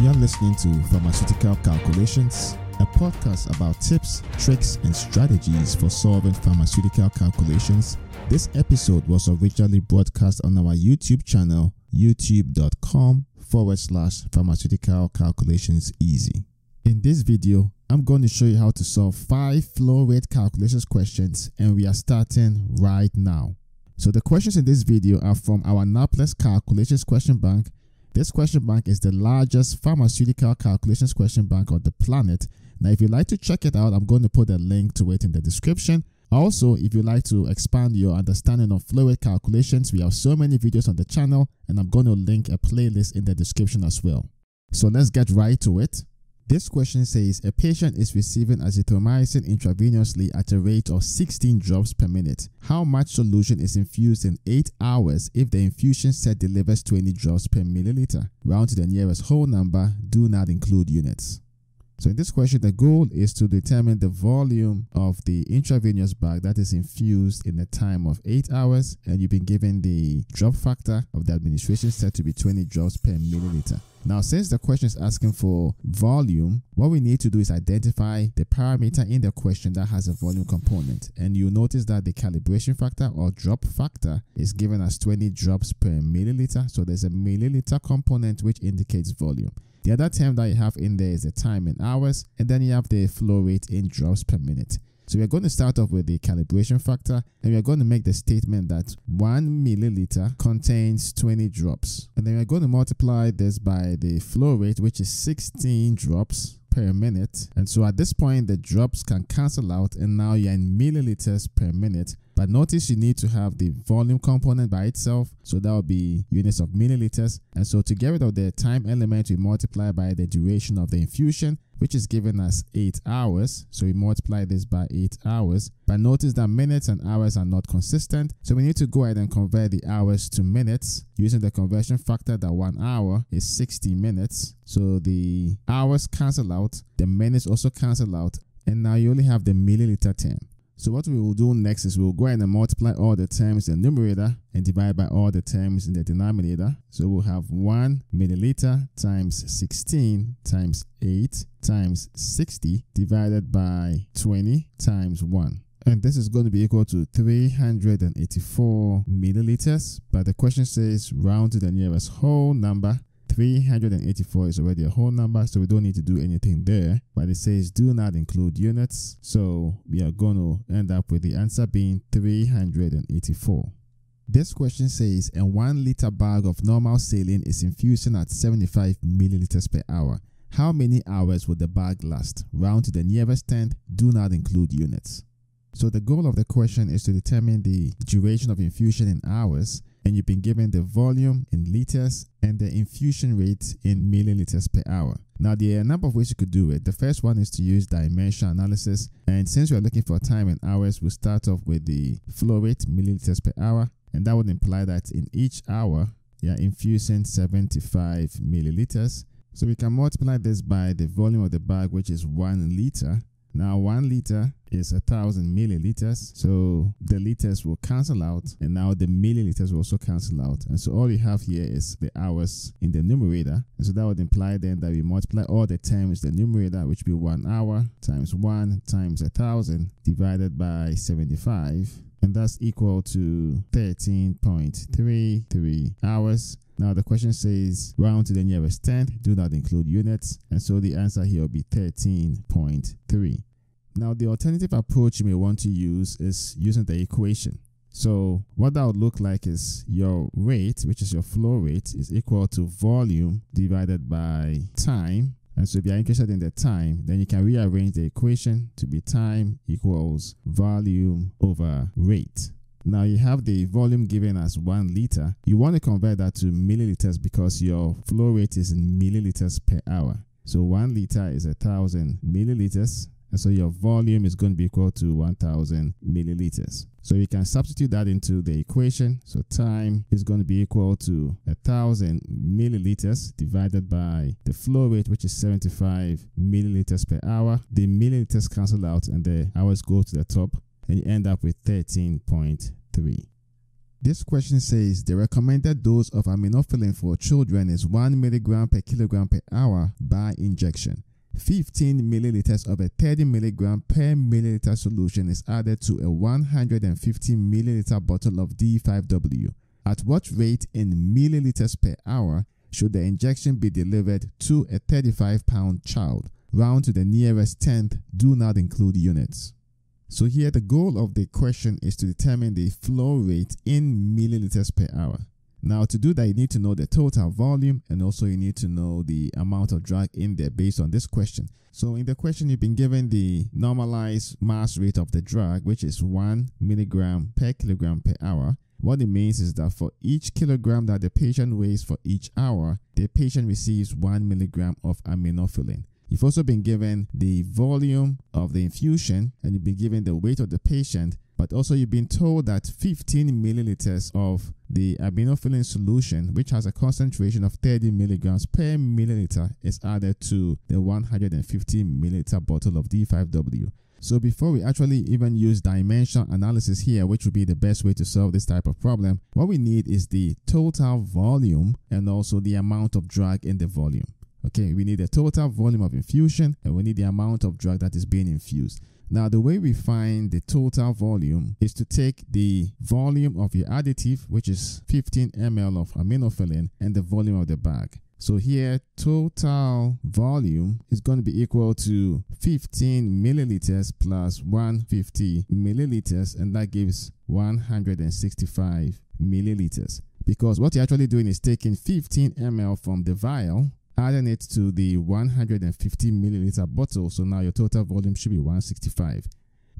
You're listening to Pharmaceutical Calculations, a podcast about tips, tricks, and strategies for solving pharmaceutical calculations. This episode was originally broadcast on our YouTube channel, youtube.com forward slash pharmaceutical calculations easy. In this video, I'm going to show you how to solve five flow rate calculations questions, and we are starting right now. So the questions in this video are from our NAPLEX calculations question bank. This question bank is the largest pharmaceutical calculations question bank on the planet. Now, if you'd like to check it out, I'm going to put a link to it in the description. Also, if you'd like to expand your understanding of rate calculations, we have so many videos on the channel, and I'm going to link a playlist in the description as well. So let's get right to it. This question says a patient is receiving azithromycin intravenously at a rate of 16 drops per minute. How much solution is infused in 8 hours if the infusion set delivers 20 drops per milliliter? Round to the nearest whole number, do not include units. So in this question, the goal is to determine the volume of the intravenous bag that is infused in a time of 8 hours and you've been given the drop factor of the administration set to be 20 drops per milliliter. Now, since the question is asking for volume, what we need to do is identify the parameter in the question that has a volume component. And you'll notice that the calibration factor or drop factor is given as 20 drops per milliliter. So there's a milliliter component which indicates volume. The other term that you have in there is the time in hours, and then you have the flow rate in drops per minute. So we're going to start off with the calibration factor and we're going to make the statement that 1 milliliter contains 20 drops. And then we're going to multiply this by the flow rate which is 16 drops per minute. And so at this point the drops can cancel out and now you're in milliliters per minute. But notice you need to have the volume component by itself. So that will be units of milliliters. And so to get rid of the time element, we multiply by the duration of the infusion which is given as 8 hours. So we multiply this by 8 hours. But notice that minutes and hours are not consistent. So we need to go ahead and convert the hours to minutes using the conversion factor that 1 hour is 60 minutes. So the hours cancel out, the minutes also cancel out, and now you only have the milliliter term. So what we will do next is we'll go ahead and multiply all the terms in the numerator and divide by all the terms in the denominator. So we'll have 1 milliliter times 16 times 8 times 60 divided by 20 times 1 and this is going to be equal to 384 milliliters. But the question says round to the nearest whole number 384 is already a whole number, so we don't need to do anything there. But it says do not include units, so we are going to end up with the answer being 384. This question says a 1 liter bag of normal saline is infusing at 75 milliliters per hour. How many hours would the bag last? Round to the nearest tenth, do not include units. So the goal of the question is to determine the duration of infusion in hours and you've been given the volume in liters and the infusion rate in milliliters per hour. Now, there are a number of ways you could do it. The first one is to use dimensional analysis. And since we're looking for time in hours, we'll start off with the flow rate, milliliters per hour. And that would imply that in each hour, you're infusing 75 milliliters. So we can multiply this by the volume of the bag, which is one liter. Now, one liter is a thousand milliliters, so the liters will cancel out, and now the milliliters will also cancel out. And so all you have here is the hours in the numerator, and so that would imply then that we multiply all the terms the numerator, which will be one hour times one times a thousand divided by 75, and that's equal to 13.33 hours. Now the question says round to the nearest tenth, do not include units, and so the answer here will be 13.3. Now, the alternative approach you may want to use is using the equation. So what that would look like is your rate, which is your flow rate, is equal to volume divided by time. And so if you're interested in the time, then you can rearrange the equation to be time equals volume over rate. Now you have the volume given as one liter. You want to convert that to milliliters because your flow rate is in milliliters per hour. So one liter is a thousand milliliters and so your volume is going to be equal to 1000 milliliters. So you can substitute that into the equation. So time is going to be equal to 1000 milliliters divided by the flow rate, which is 75 milliliters per hour. The milliliters cancel out and the hours go to the top and you end up with 13.3. This question says the recommended dose of aminophylline for children is 1 milligram per kilogram per hour by injection. 15 milliliters of a 30 milligram per milliliter solution is added to a 150 milliliter bottle of D5W. At what rate in milliliters per hour should the injection be delivered to a 35 pound child? Round to the nearest tenth, do not include units. So here the goal of the question is to determine the flow rate in milliliters per hour. Now to do that you need to know the total volume and also you need to know the amount of drug in there based on this question. So in the question you've been given the normalized mass rate of the drug which is 1 milligram per kilogram per hour. What it means is that for each kilogram that the patient weighs for each hour, the patient receives 1 milligram of aminophylline. You've also been given the volume of the infusion and you've been given the weight of the patient, but also you've been told that 15 milliliters of the aminophylline solution, which has a concentration of 30 milligrams per milliliter, is added to the 150 milliliter bottle of D5W. So before we actually even use dimension analysis here, which would be the best way to solve this type of problem, what we need is the total volume and also the amount of drug in the volume. Okay, we need the total volume of infusion and we need the amount of drug that is being infused. Now, the way we find the total volume is to take the volume of your additive, which is 15 ml of aminophylline, and the volume of the bag. So here, total volume is going to be equal to 15 milliliters plus 150 milliliters, and that gives 165 milliliters. Because what you're actually doing is taking 15 ml from the vial adding it to the 150 milliliter bottle. So now your total volume should be 165.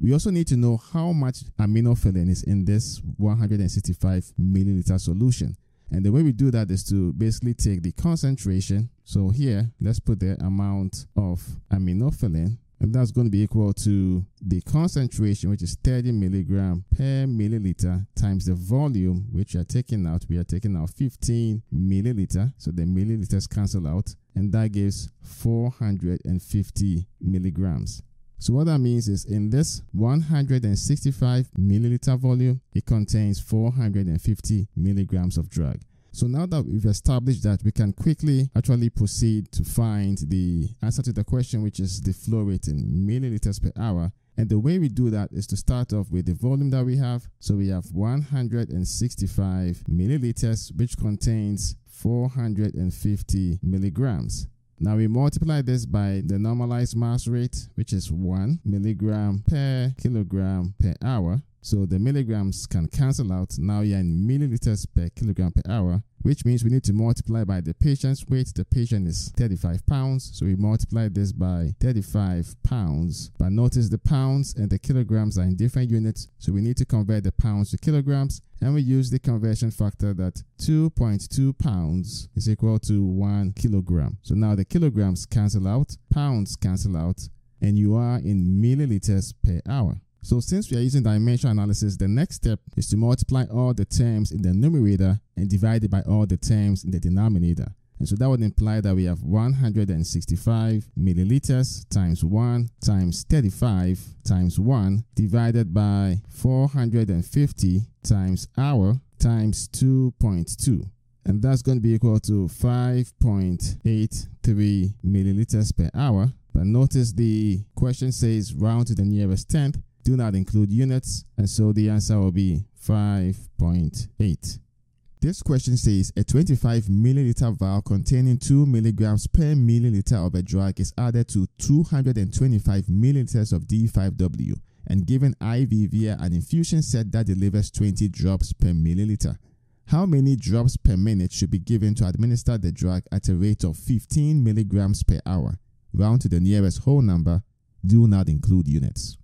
We also need to know how much aminophylline is in this 165 milliliter solution. And the way we do that is to basically take the concentration. So here, let's put the amount of aminophylline and that's going to be equal to the concentration which is 30 milligram per milliliter times the volume which we are taking out. We are taking out 15 milliliter. So the milliliters cancel out and that gives 450 milligrams. So what that means is in this 165 milliliter volume it contains 450 milligrams of drug so now that we've established that, we can quickly actually proceed to find the answer to the question, which is the flow rate in milliliters per hour. And the way we do that is to start off with the volume that we have. So we have 165 milliliters, which contains 450 milligrams. Now we multiply this by the normalized mass rate, which is 1 milligram per kilogram per hour. So the milligrams can cancel out. Now you're in milliliters per kilogram per hour, which means we need to multiply by the patient's weight. The patient is 35 pounds. So we multiply this by 35 pounds. But notice the pounds and the kilograms are in different units. So we need to convert the pounds to kilograms. And we use the conversion factor that 2.2 pounds is equal to 1 kilogram. So now the kilograms cancel out, pounds cancel out, and you are in milliliters per hour. So since we are using dimensional analysis, the next step is to multiply all the terms in the numerator and divide it by all the terms in the denominator. And so that would imply that we have 165 milliliters times 1 times 35 times 1 divided by 450 times hour times 2.2. And that's going to be equal to 5.83 milliliters per hour. But notice the question says round to the nearest tenth do not include units, and so the answer will be 5.8. This question says a 25 milliliter vial containing 2 milligrams per milliliter of a drug is added to 225 milliliters of D5W and given IV via an infusion set that delivers 20 drops per milliliter. How many drops per minute should be given to administer the drug at a rate of 15 milligrams per hour? Round to the nearest whole number. Do not include units.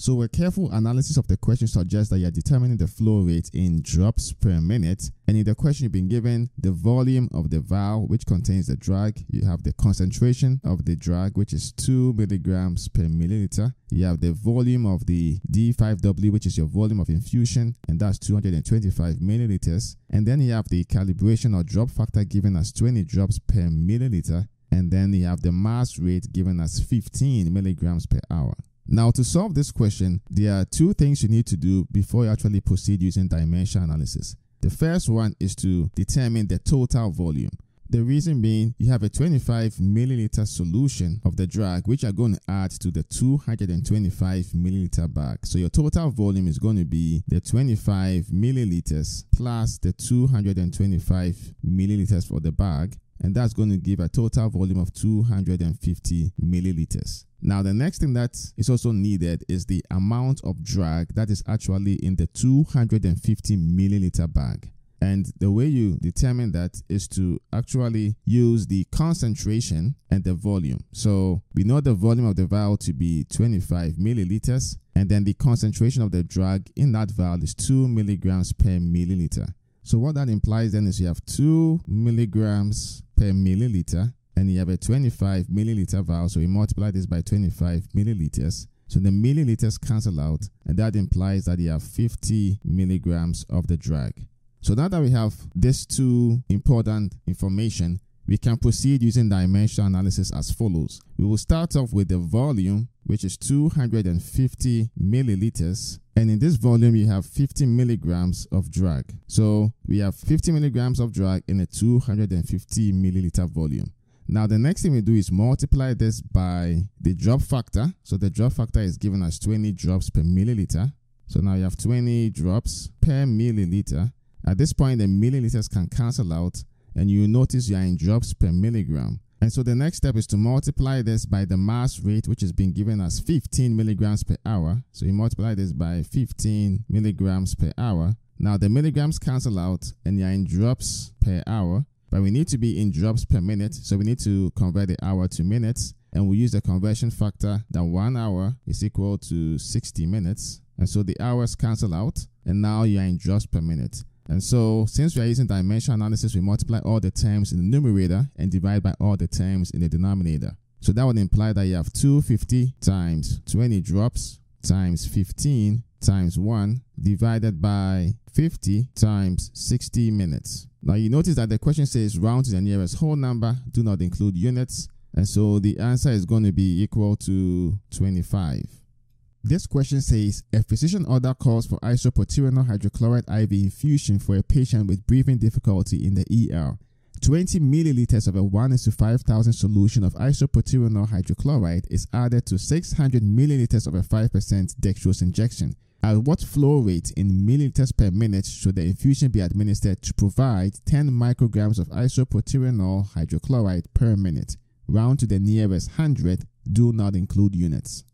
So a careful analysis of the question suggests that you're determining the flow rate in drops per minute. And in the question, you've been given the volume of the vial, which contains the drug. You have the concentration of the drug, which is 2 milligrams per milliliter. You have the volume of the D5W, which is your volume of infusion, and that's 225 milliliters. And then you have the calibration or drop factor given as 20 drops per milliliter. And then you have the mass rate given as 15 milligrams per hour. Now, to solve this question, there are two things you need to do before you actually proceed using dimension analysis. The first one is to determine the total volume. The reason being, you have a 25 milliliter solution of the drug, which are going to add to the 225 milliliter bag. So your total volume is going to be the 25 milliliters plus the 225 milliliters for the bag. And that's going to give a total volume of 250 milliliters. Now, the next thing that is also needed is the amount of drug that is actually in the 250 milliliter bag. And the way you determine that is to actually use the concentration and the volume. So we know the volume of the vial to be 25 milliliters, and then the concentration of the drug in that vial is 2 milligrams per milliliter. So what that implies then is you have 2 milligrams per milliliter, and you have a 25 milliliter vial. So we multiply this by 25 milliliters. So the milliliters cancel out, and that implies that you have 50 milligrams of the drug. So now that we have these two important information, we can proceed using dimensional analysis as follows. We will start off with the volume, which is 250 milliliters. And in this volume, you have 50 milligrams of drug. So we have 50 milligrams of drug in a 250 milliliter volume. Now, the next thing we do is multiply this by the drop factor. So the drop factor is given as 20 drops per milliliter. So now you have 20 drops per milliliter. At this point, the milliliters can cancel out and you notice you are in drops per milligram. And so the next step is to multiply this by the mass rate, which is being given as 15 milligrams per hour. So you multiply this by 15 milligrams per hour. Now the milligrams cancel out and you're in drops per hour, but we need to be in drops per minute. So we need to convert the hour to minutes and we use the conversion factor that one hour is equal to 60 minutes. And so the hours cancel out and now you're in drops per minute. And so since we are using dimension analysis, we multiply all the terms in the numerator and divide by all the terms in the denominator. So that would imply that you have 250 times 20 drops times 15 times 1 divided by 50 times 60 minutes. Now you notice that the question says round to the nearest whole number, do not include units. And so the answer is going to be equal to 25. This question says a physician order calls for isoproterenol hydrochloride IV infusion for a patient with breathing difficulty in the ER. 20 milliliters of a 1 is to 5000 solution of isoproterenol hydrochloride is added to 600 milliliters of a 5% dextrose injection. At what flow rate in milliliters per minute should the infusion be administered to provide 10 micrograms of isoproterenol hydrochloride per minute? Round to the nearest hundred, do not include units.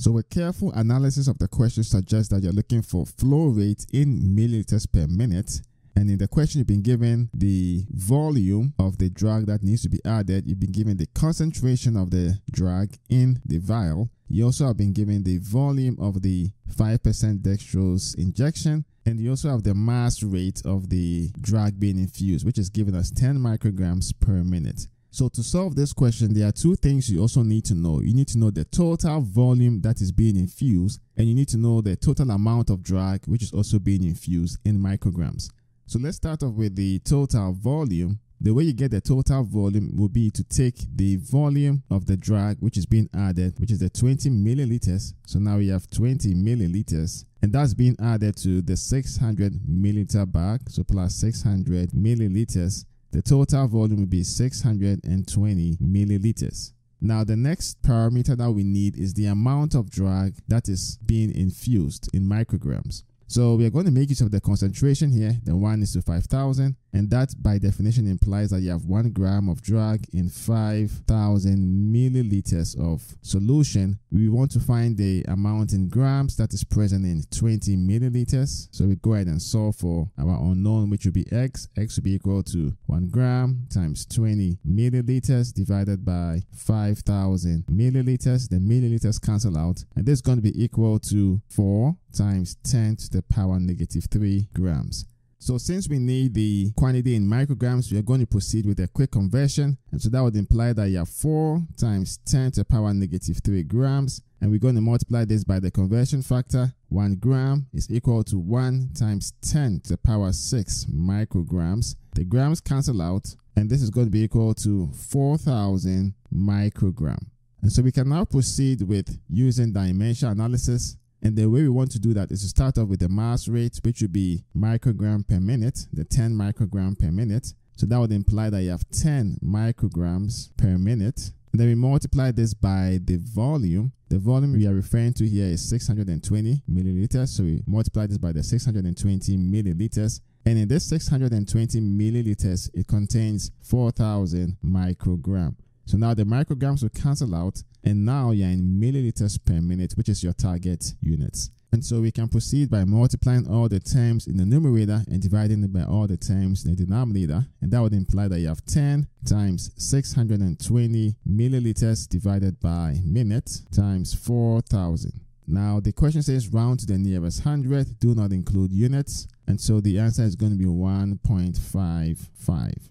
So a careful analysis of the question suggests that you're looking for flow rate in milliliters per minute. And in the question, you've been given the volume of the drug that needs to be added. You've been given the concentration of the drug in the vial. You also have been given the volume of the 5% dextrose injection. And you also have the mass rate of the drug being infused, which is given as 10 micrograms per minute. So to solve this question, there are two things you also need to know. You need to know the total volume that is being infused, and you need to know the total amount of drug which is also being infused in micrograms. So let's start off with the total volume. The way you get the total volume will be to take the volume of the drug which is being added, which is the 20 milliliters. So now we have 20 milliliters, and that's being added to the 600 milliliter bag. So plus 600 milliliters the total volume will be 620 milliliters. Now, the next parameter that we need is the amount of drug that is being infused in micrograms. So we are going to make use of the concentration here, the 1 is to 5,000, and that by definition implies that you have 1 gram of drug in 5,000 milliliters of solution. We want to find the amount in grams that is present in 20 milliliters. So we go ahead and solve for our unknown, which will be x. x will be equal to 1 gram times 20 milliliters divided by 5,000 milliliters. The milliliters cancel out, and this is going to be equal to 4 times 10 to the power negative 3 grams. So since we need the quantity in micrograms, we are going to proceed with a quick conversion. And so that would imply that you have 4 times 10 to the power negative 3 grams. And we're going to multiply this by the conversion factor. 1 gram is equal to 1 times 10 to the power 6 micrograms. The grams cancel out. And this is going to be equal to 4,000 microgram. And so we can now proceed with using dimension analysis. And the way we want to do that is to start off with the mass rate, which would be microgram per minute, the 10 microgram per minute. So that would imply that you have 10 micrograms per minute. And then we multiply this by the volume. The volume we are referring to here is 620 milliliters. So we multiply this by the 620 milliliters. And in this 620 milliliters, it contains 4,000 microgram. So now the micrograms will cancel out, and now you're in milliliters per minute, which is your target units. And so we can proceed by multiplying all the terms in the numerator and dividing it by all the terms in the denominator. And that would imply that you have 10 times 620 milliliters divided by minute times 4,000. Now the question says round to the nearest hundred, do not include units. And so the answer is going to be 1.55.